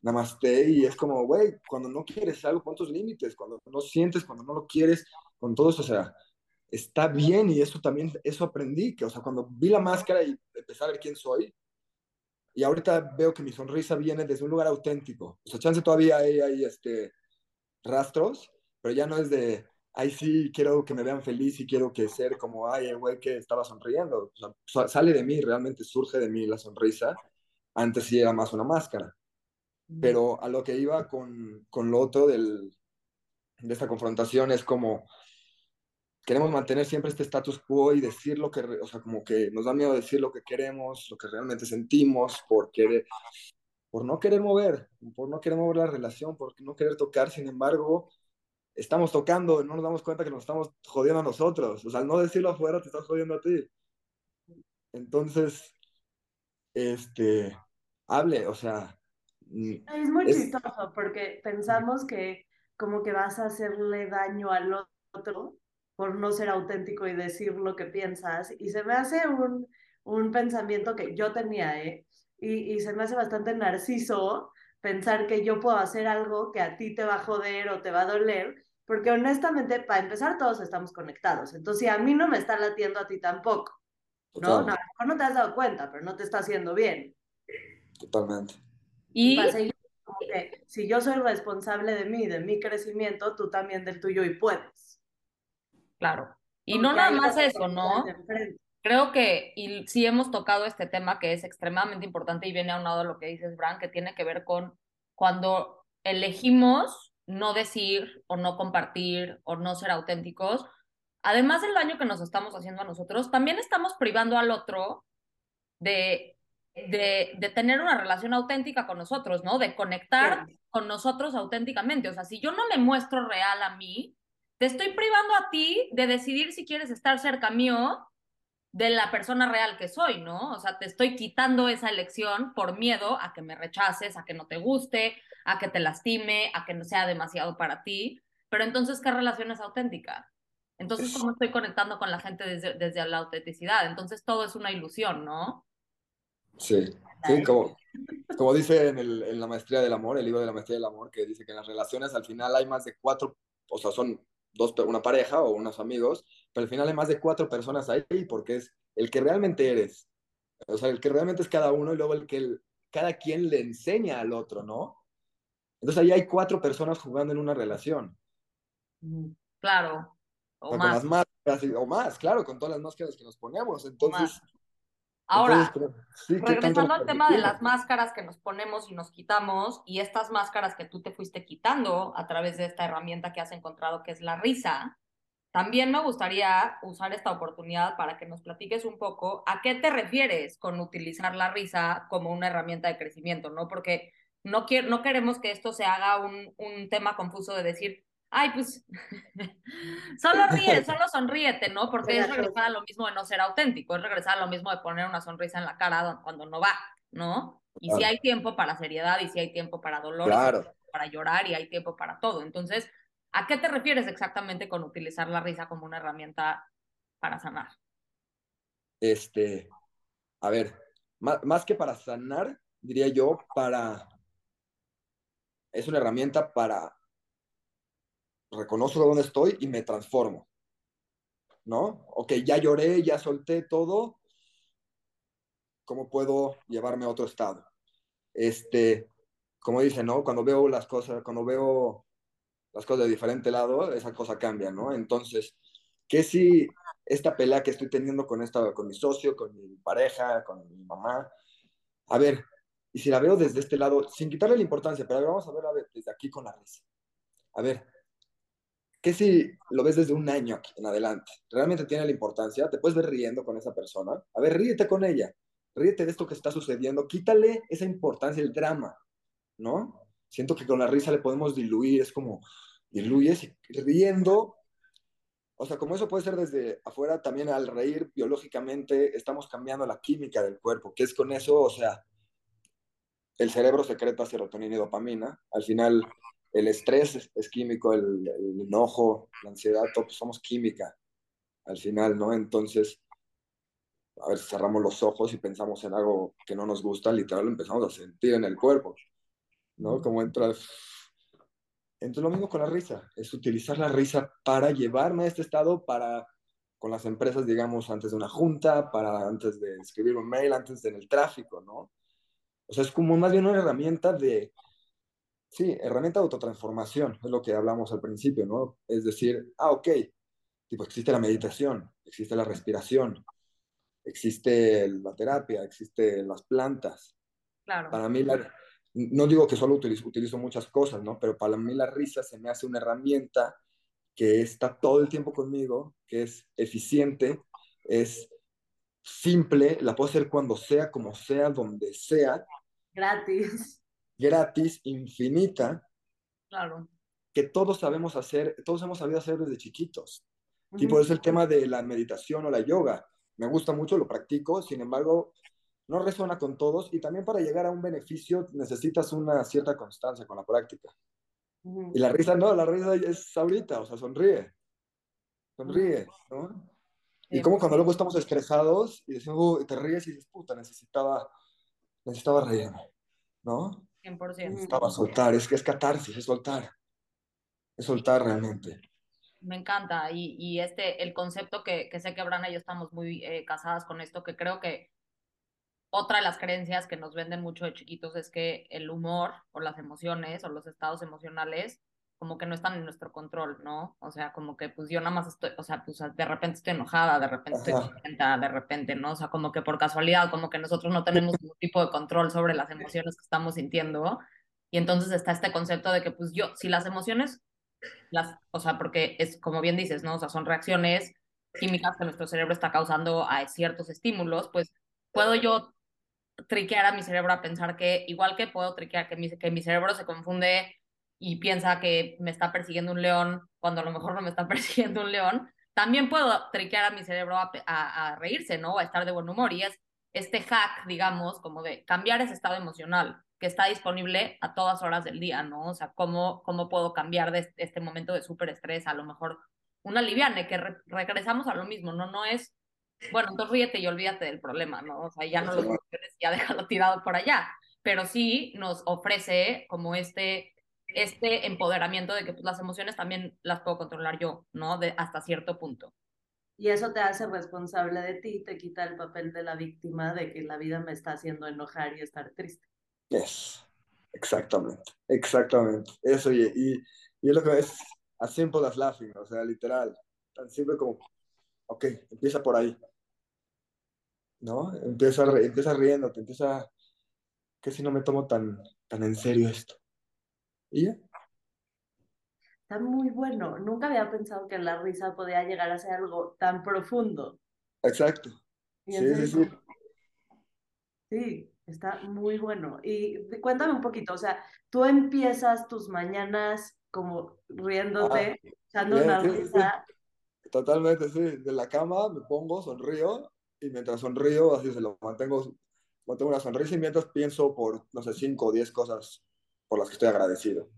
namaste y es como, güey, cuando no quieres algo, pon tus límites, cuando no sientes, cuando no lo quieres, con todo eso, o sea, está bien y eso también, eso aprendí, que, o sea, cuando vi la máscara y empecé a ver quién soy, y ahorita veo que mi sonrisa viene desde un lugar auténtico, o sea, chance todavía hay, hay este, rastros, pero ya no es de, ay, sí, quiero que me vean feliz y quiero que ser como, ay, el güey que estaba sonriendo, o sea, sale de mí, realmente surge de mí la sonrisa, antes sí era más una máscara. Pero a lo que iba con, con lo otro del, de esta confrontación es como queremos mantener siempre este status quo y decir lo que, o sea, como que nos da miedo decir lo que queremos, lo que realmente sentimos, por querer, por no querer mover, por no querer mover la relación, por no querer tocar, sin embargo, estamos tocando y no nos damos cuenta que nos estamos jodiendo a nosotros. O sea, al no decirlo afuera, te estás jodiendo a ti. Entonces, este, hable, o sea, es muy chistoso porque pensamos que como que vas a hacerle daño al otro por no ser auténtico y decir lo que piensas. Y se me hace un, un pensamiento que yo tenía, ¿eh? Y, y se me hace bastante narciso pensar que yo puedo hacer algo que a ti te va a joder o te va a doler, porque honestamente, para empezar, todos estamos conectados. Entonces, si a mí no me está latiendo, a ti tampoco. ¿no? No, no te has dado cuenta, pero no te está haciendo bien. Totalmente. Y, si yo soy responsable de mí, de mi crecimiento, tú también del tuyo y puedes. Claro. Y no nada más eso, ¿no? Creo que, y sí hemos tocado este tema que es extremadamente importante y viene aunado a lo que dices, Bran, que tiene que ver con cuando elegimos no decir o no compartir o no ser auténticos, además del daño que nos estamos haciendo a nosotros, también estamos privando al otro de de, de, tener una relación auténtica con nosotros, ¿no? De conectar con nosotros auténticamente. O sea, si yo no me muestro real a mí, te estoy privando a ti de decidir si quieres estar cerca mío de la persona real que soy, ¿no? O sea, te estoy quitando esa elección por miedo a que me rechaces, a que no te guste, a que te lastime, a que no sea demasiado para ti. Pero entonces, ¿qué relación es auténtica? Entonces, ¿cómo estoy conectando con la gente desde, desde la autenticidad? Entonces, todo es una ilusión, ¿no? Sí, sí como, como dice en, el, en, la maestría del amor, el libro de la maestría del amor, que dice que en las relaciones al final hay más de cuatro, o sea, son dos, una pareja o unos amigos, pero al final hay más de cuatro personas ahí porque es el que realmente eres, o sea, el que realmente es cada uno y luego el que el, cada quien le enseña al otro, ¿no? Entonces ahí hay cuatro personas jugando en una relación. Claro. O, o más. Con las máscaras, o más, claro, con todas las máscaras que nos ponemos. Entonces, Ahora, regresando al tema de las máscaras que nos ponemos y nos quitamos, y estas máscaras que tú te fuiste quitando a través de esta herramienta que has encontrado, que es la risa, también me gustaría usar esta oportunidad para que nos platiques un poco a qué te refieres con utilizar la risa como una herramienta de crecimiento, ¿no? Porque no, no queremos que esto se haga un, un tema confuso de decir, ay, pues solo ríe, solo sonríete, ¿no? Porque es regresar a lo mismo de no ser auténtico, es regresar a lo mismo de poner una sonrisa en la cara cuando no va, ¿no? Y si hay tiempo para seriedad y si hay tiempo para dolor, para llorar y hay tiempo para todo. Entonces, ¿a qué te refieres exactamente con utilizar la risa como una herramienta para sanar? Este, a ver, más, más que para sanar, diría yo, para... Es una herramienta para reconozco dónde estoy y me transformo. ¿No? Ok, ya lloré, ya solté todo. ¿Cómo puedo llevarme a otro estado? Este, como dice, ¿no? Cuando veo las cosas, cuando veo las cosas de diferente lado, esa cosa cambia, ¿no? Entonces, ¿qué si esta pelea que estoy teniendo con, esta, con mi socio, con mi pareja, con mi mamá, a ver, y si la veo desde este lado, sin quitarle la importancia, pero vamos a ver, a ver, desde aquí con la risa. A ver, ¿Qué si lo ves desde un año en adelante? ¿Realmente tiene la importancia? ¿Te puedes ver riendo con esa persona? A ver, ríete con ella. Ríete de esto que está sucediendo. Quítale esa importancia, el drama, ¿no? Siento que con la risa le podemos diluir. Es como, diluyes riendo. o sea, como eso puede ser desde afuera, también al reír biológicamente estamos cambiando la química del cuerpo, que es con eso, o sea, el cerebro secreta serotonina y dopamina. Al final, el estrés es, es químico, el, el, enojo, la ansiedad, todos somos química. Al final, ¿no? Entonces, a ver, cerramos los ojos y pensamos en algo que no nos gusta, literal lo empezamos a sentir en el cuerpo, ¿no? Como entra... Entonces lo mismo con la risa, es utilizar la risa para llevarme a este estado, para con las empresas, digamos, antes de una junta, para antes de escribir un mail, antes de en el tráfico, ¿no? O sea, es como más bien una herramienta de, sí, herramienta de autotransformación, es lo que hablamos al principio, ¿no? Es decir, ah, ok, tipo, existe la meditación, existe la respiración, existe la terapia, existe las plantas. Claro. Para mí, la, no digo que solo utilizo, utilizo, muchas cosas, ¿no? Pero para mí la risa se me hace una herramienta que está todo el tiempo conmigo, que es eficiente, es simple, la puedo hacer cuando sea, como sea, donde sea. Gratis. Gratis, infinita. Claro. Que todos sabemos hacer, todos hemos sabido hacer desde chiquitos. Uh -huh. Tipo, es el tema de la meditación o la yoga. Me gusta mucho, lo practico, sin embargo, no resuena con todos y también para llegar a un beneficio necesitas una cierta constancia con la práctica. Uh -huh. Y la risa no, la risa es ahorita, o sea, sonríe. Sonríe, ¿no? Y como cuando luego estamos estresados y decimos, oh, te ríes y dices, puta, necesitaba, necesitaba reírme, ¿no? 100%. Necesitaba soltar, es que es catarsis, es soltar. Es soltar realmente. Me encanta. Y, y este, el concepto que, que, sé que Brana y yo estamos muy eh, casadas con esto, que creo que otra de las creencias que nos venden mucho de chiquitos es que el humor o las emociones o los estados emocionales como que no están en nuestro control, ¿no? O sea, como que pues yo nada más estoy, o sea, pues de repente estoy enojada, de repente Ajá. estoy contenta, de repente, ¿no? O sea, como que por casualidad, como que nosotros no tenemos ningún tipo de control sobre las emociones que estamos sintiendo. Y entonces está este concepto de que pues yo, si las emociones, las, o sea, porque es como bien dices, ¿no? O sea, son reacciones químicas que nuestro cerebro está causando a ciertos estímulos, pues puedo yo triquear a mi cerebro a pensar que, igual que puedo triquear que mi, que mi cerebro se confunde y piensa que me está persiguiendo un león cuando a lo mejor no me está persiguiendo un león, también puedo triquear a mi cerebro a, a, a, reírse, ¿no? A estar de buen humor. Y es este hack, digamos, como de cambiar ese estado emocional que está disponible a todas horas del día, ¿no? O sea, cómo, cómo puedo cambiar de este momento de súper estrés a lo mejor una aliviane, que re regresamos a lo mismo, ¿no? No es, bueno, entonces ríete y olvídate del problema, ¿no? O sea, ya no lo ya déjalo tirado por allá. Pero sí nos ofrece como este este empoderamiento de que pues, las emociones también las puedo controlar yo, ¿no? De, hasta cierto punto. Y eso te hace responsable de ti, te quita el papel de la víctima de que la vida me está haciendo enojar y estar triste. Yes, exactamente, exactamente. Eso y, y, y es lo que es as simple as laughing, o sea, literal, tan simple como, ok, empieza por ahí, ¿no? Empieza, empieza riéndote, empieza, que si no me tomo tan, tan en serio esto. ¿Y ya? Está muy bueno. Nunca había pensado que la risa podía llegar a ser algo tan profundo. Exacto. Sí, sí, sí. Sí, está muy bueno. Y cuéntame un poquito, o sea, tú empiezas tus mañanas como riéndote, ah, echando bien, una sí, risa. Sí. Totalmente, sí. De la cama me pongo, sonrío, y mientras sonrío, así se lo mantengo, mantengo una sonrisa y mientras pienso por, no sé, cinco o diez cosas por las que estoy agradecido.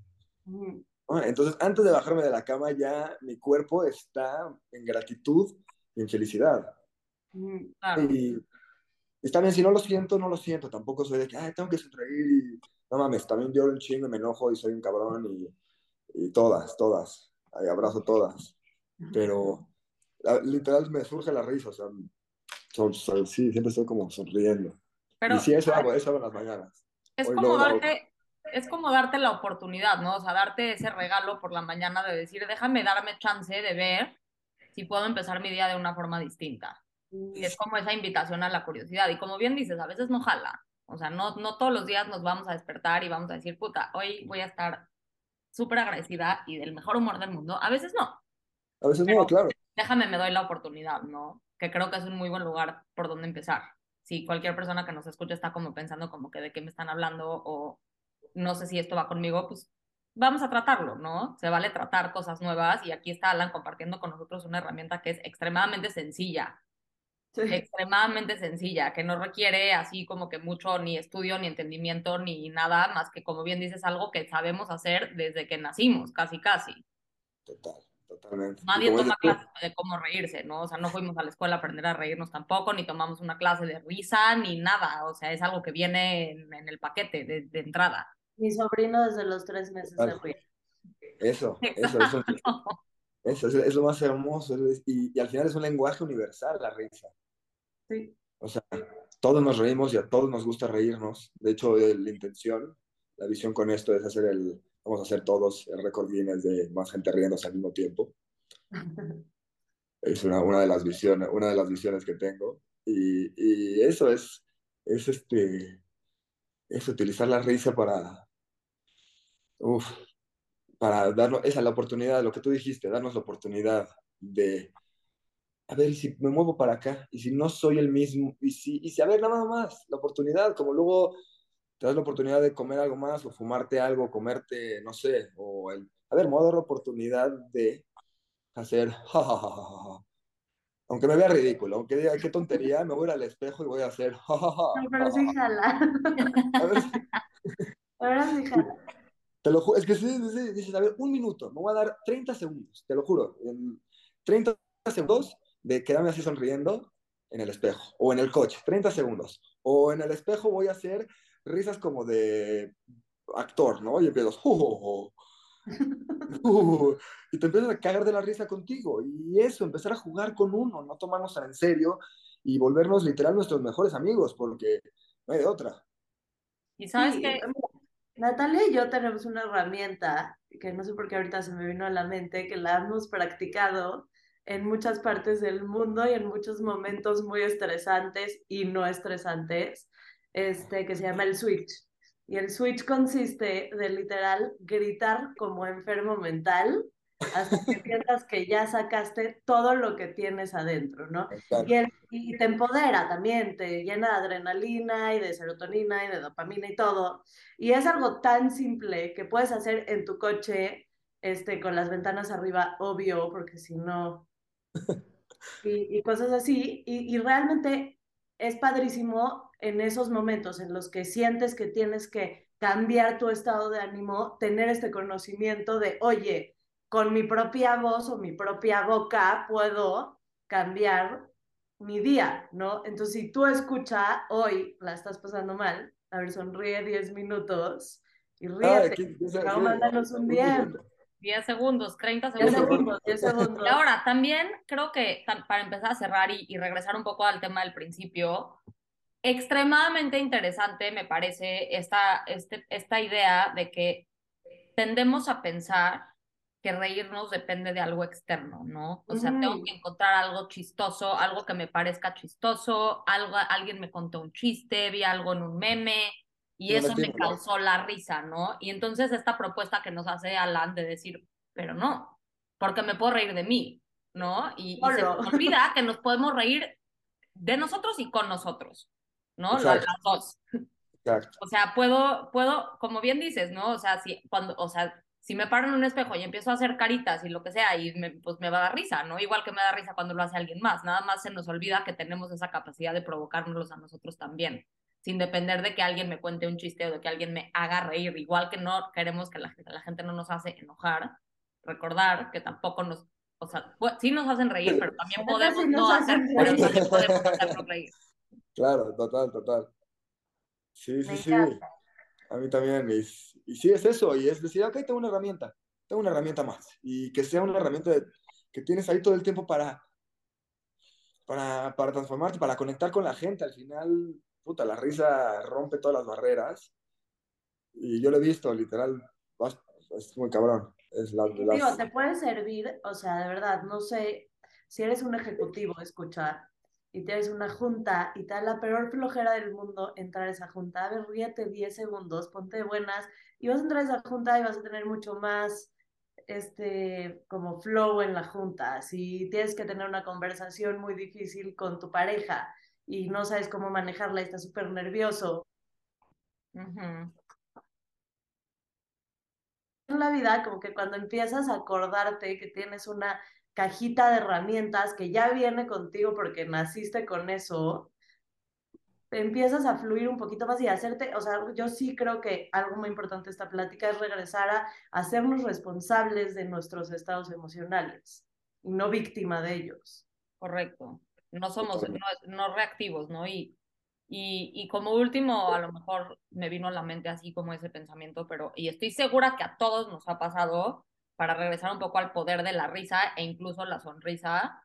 Mm. Entonces, antes de bajarme de la cama, ya mi cuerpo está en gratitud y en felicidad. Mm, claro. Y, y está bien, si no lo siento, no lo siento. Tampoco soy de que, ay, tengo que sonreír y, no mames, también yo un chingo, me enojo y soy un cabrón y, y todas, todas. Ahí abrazo todas. Pero literal me surge la risa, o sea, son, son, sí, siempre estoy como sonriendo. Pero, y sí, eso hago, eso hago en las mañanas. Es Hoy como darte, es como darte la oportunidad, ¿no? O sea, darte ese regalo por la mañana de decir, déjame darme chance de ver si puedo empezar mi día de una forma distinta. Y es como esa invitación a la curiosidad. Y como bien dices, a veces no jala. O sea, no, no todos los días nos vamos a despertar y vamos a decir, puta, hoy voy a estar súper agradecida y del mejor humor del mundo. A veces no. A veces Pero no, claro. Déjame, me doy la oportunidad, ¿no? Que creo que es un muy buen lugar por donde empezar. Si cualquier persona que nos escucha está como pensando como que de qué me están hablando o no sé si esto va conmigo, pues vamos a tratarlo, ¿no? Se vale tratar cosas nuevas y aquí está Alan compartiendo con nosotros una herramienta que es extremadamente sencilla, Sí. extremadamente sencilla, que no requiere así como que mucho ni estudio, ni entendimiento, ni nada más que, como bien dices, algo que sabemos hacer desde que nacimos, casi, casi. Total, totalmente. Nadie toma clases de cómo reírse, ¿no? O sea, no fuimos a la escuela a aprender a reírnos tampoco, ni tomamos una clase de risa, ni nada. O sea, es algo que viene en, en el paquete de, de entrada. Mi sobrino desde los tres meses se ríe. Eso, eso, eso, eso es, lo más hermoso. y al final es un lenguaje universal la risa. Sí. O sea, todos nos reímos y a todos nos gusta reírnos. De hecho, eh, la intención, la visión con esto es hacer el, vamos a hacer todos el récord Guinness de más gente riéndose al mismo tiempo. Es una, una de las visiones, una de las visiones que tengo. Y, y eso es, es este, es utilizar la risa para, uf, para darnos, esa la oportunidad, lo que tú dijiste, darnos la oportunidad de, a ver, y si me muevo para acá, y si no soy el mismo, y si, y si, a ver, nada más, la oportunidad, como luego te das la oportunidad de comer algo más, o fumarte algo, comerte, no sé, o el, a ver, me voy a dar la oportunidad de hacer, ja, ja, ja. Aunque me vea ridículo, aunque diga qué tontería, me voy al espejo y voy a hacer, ja, ja, ja, No, pero ja, jala. Ahora sí jala. Te lo juro, es que sí, dices, a ver, un minuto, me voy a dar 30 segundos, te lo juro, en 30 segundos de quedarme así sonriendo en el espejo, o en el coche, 30 segundos, o en el espejo voy a hacer risas como de actor, ¿no? Y empiezo, "Uh, uh, uh, uh", y te empiezas a cagar de la risa contigo, y eso, empezar a jugar con uno, no tomarnos tan en serio, y volvernos literal nuestros mejores amigos, porque no hay de otra. Y sabes Sí, que Natalia y yo tenemos una herramienta que no sé por qué ahorita se me vino a la mente, que la hemos practicado en muchas partes del mundo y en muchos momentos muy estresantes y no estresantes, este, que se llama el switch. Y el switch consiste de literal gritar como enfermo mental hasta que sientas que ya sacaste todo lo que tienes adentro, ¿no? Y, el- y te empodera también, te llena de adrenalina y de serotonina y de dopamina y todo. Y es algo tan simple que puedes hacer en tu coche, este, con las ventanas arriba, obvio, porque si no, y, y cosas así. Y, y realmente es padrísimo en esos momentos en los que sientes que tienes que cambiar tu estado de ánimo, tener este conocimiento de, oye, con mi propia voz o mi propia boca puedo cambiar mi día, ¿no? Entonces, si tú escucha hoy, la estás pasando mal, a ver, sonríe 10 minutos y ríete. ¿qué- qué- Luego qué- mándanos un minuto. 10 segundos, 30 10 segundos. segundos, 10 segundos. Y ahora, también creo que para empezar a cerrar y, y regresar un poco al tema del principio, extremadamente interesante me parece esta, este, esta idea de que tendemos a pensar que reírnos depende de algo externo, ¿no? O sea, tengo que encontrar algo chistoso, algo que me parezca chistoso, algo, alguien me contó un chiste, vi algo en un meme y eso me causó la risa, ¿no? Y entonces esta propuesta que nos hace Alan de decir, pero no, porque me puedo reír de mí, ¿no? Y, y se nos olvida que nos podemos reír de nosotros y con nosotros, ¿no? Exacto. Las dos. Exacto. O sea, puedo, puedo, como bien dices, ¿no? O sea, si, cuando, o sea, si me paro en un espejo y empiezo a hacer caritas y lo que sea, y me, pues me va a dar risa, ¿no? Igual que me da risa cuando lo hace alguien más. Nada más se nos olvida que tenemos esa capacidad de provocárnoslos a nosotros también, sin depender de que alguien me cuente un chiste o de que alguien me haga reír. Igual que no queremos que la, gente- la gente no nos hace enojar, recordar que tampoco nos, o sea, pu- sí nos hacen reír, pero también podemos sí no hacer, pero reír. también podemos hacernos reír. Claro, total, total. Sí, Me sí, sí. A mí también. Y, y sí, es eso. Y es decir, ok, tengo una herramienta. Tengo una herramienta más. Y que sea una herramienta de- que tienes ahí todo el tiempo para, para, para transformarte, para conectar con la gente. Al final, puta, la risa rompe todas las barreras. Y yo lo he visto, literal. Es muy cabrón. Es la, Y las- Digo, te puede servir, o sea, de verdad, no sé, si eres un ejecutivo, escuchar, y tienes una junta y te da la peor flojera del mundo entrar a esa junta, a ver, ríete 10 segundos, ponte buenas, y vas a entrar a esa junta y vas a tener mucho más, este, como flow en la junta. Si tienes que tener una conversación muy difícil con tu pareja y no sabes cómo manejarla y estás súper nervioso, en la vida, como que cuando empiezas a acordarte que tienes una cajita de herramientas que ya viene contigo porque naciste con eso, empiezas a fluir un poquito más y hacerte, o sea, yo sí creo que algo muy importante de esta plática es regresar a hacernos responsables de nuestros estados emocionales y no víctima de ellos. Correcto. No somos, no, no reactivos, ¿no? Y, y, y, como último, a lo mejor me vino a la mente así como ese pensamiento, pero, y estoy segura que a todos nos ha pasado, para regresar un poco al poder de la risa e incluso la sonrisa,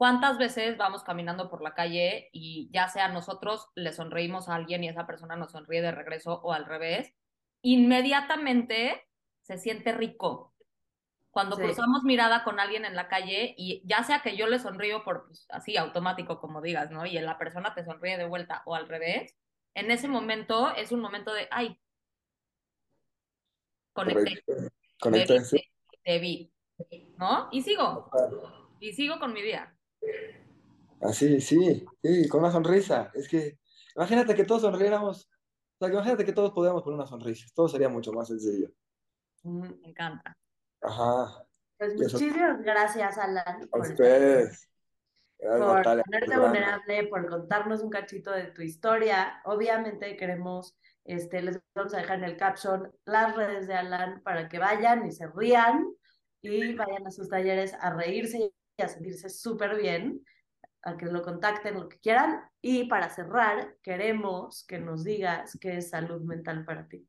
¿Cuántas veces vamos caminando por la calle y ya sea nosotros le sonreímos a alguien y esa persona nos sonríe de regreso o al revés? Inmediatamente se siente rico. Cuando sí. cruzamos mirada con alguien en la calle y ya sea que yo le sonrío por pues, así automático como digas, ¿no? Y la persona te sonríe de vuelta o al revés, en ese momento es un momento de, ay, conecté. Conecté. Te, te vi, ¿no? Y sigo. Y sigo con mi día. Así, sí, sí, con una sonrisa. Es que, imagínate que todos sonriéramos, o sea, imagínate que todos pudiéramos poner una sonrisa, todo sería mucho más sencillo. Me encanta. Ajá. Pues muchísimas gracias, Alan. A ustedes. Por Natalia, ponerte vulnerable, por contarnos un cachito de tu historia. Obviamente queremos, este, les vamos a dejar en el caption las redes de Alan para que vayan y se rían y vayan a sus talleres a reírse a sentirse súper bien, a que lo contacten, lo que quieran. Y para cerrar, queremos que nos digas qué es salud mental para ti.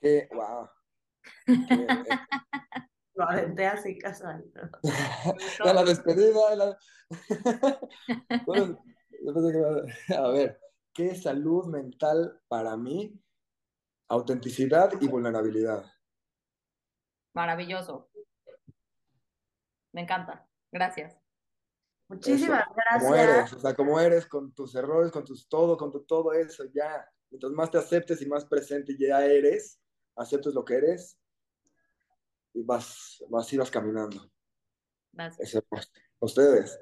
Qué, wow. lo aventé así casual. ¿no? la despedida. La... bueno, a ver, ¿qué es salud mental para mí? Autenticidad y vulnerabilidad. Maravilloso. Me encanta. Gracias. Muchísimas eso, gracias. Como eres, o sea, como eres, con tus errores, con tus todo, con tu todo eso, ya. Mientras más te aceptes y más presente ya eres, aceptes lo que eres y vas, vas y vas caminando. Gracias. Eso, ustedes.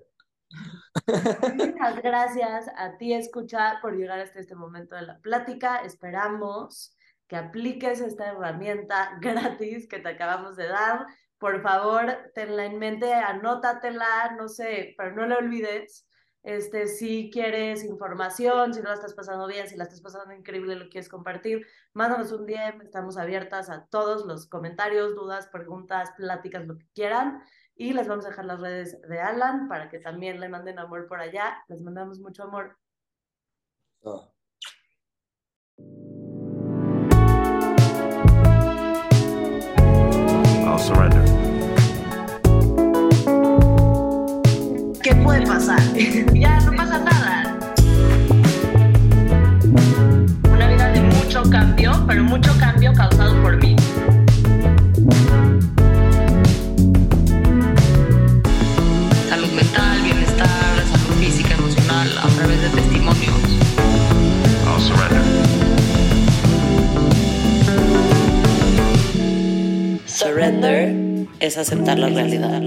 Muchas gracias a ti, escucha, por llegar hasta este momento de la plática. Esperamos que apliques esta herramienta gratis que te acabamos de dar por favor, tenla en mente, anótatela, no sé, pero no la olvides. Este, si quieres información, si no la estás pasando bien, si la estás pasando increíble, lo quieres compartir, mándanos un DM, estamos abiertas a todos los comentarios, dudas, preguntas, pláticas, lo que quieran. Y les vamos a dejar las redes de Alan para que también le manden amor por allá. Les mandamos mucho amor. Oh. I'll surrender. ¿Qué puede pasar? ya no pasa nada. Una vida de mucho cambio, pero mucho cambio causado por mí. Surrender es aceptar la realidad.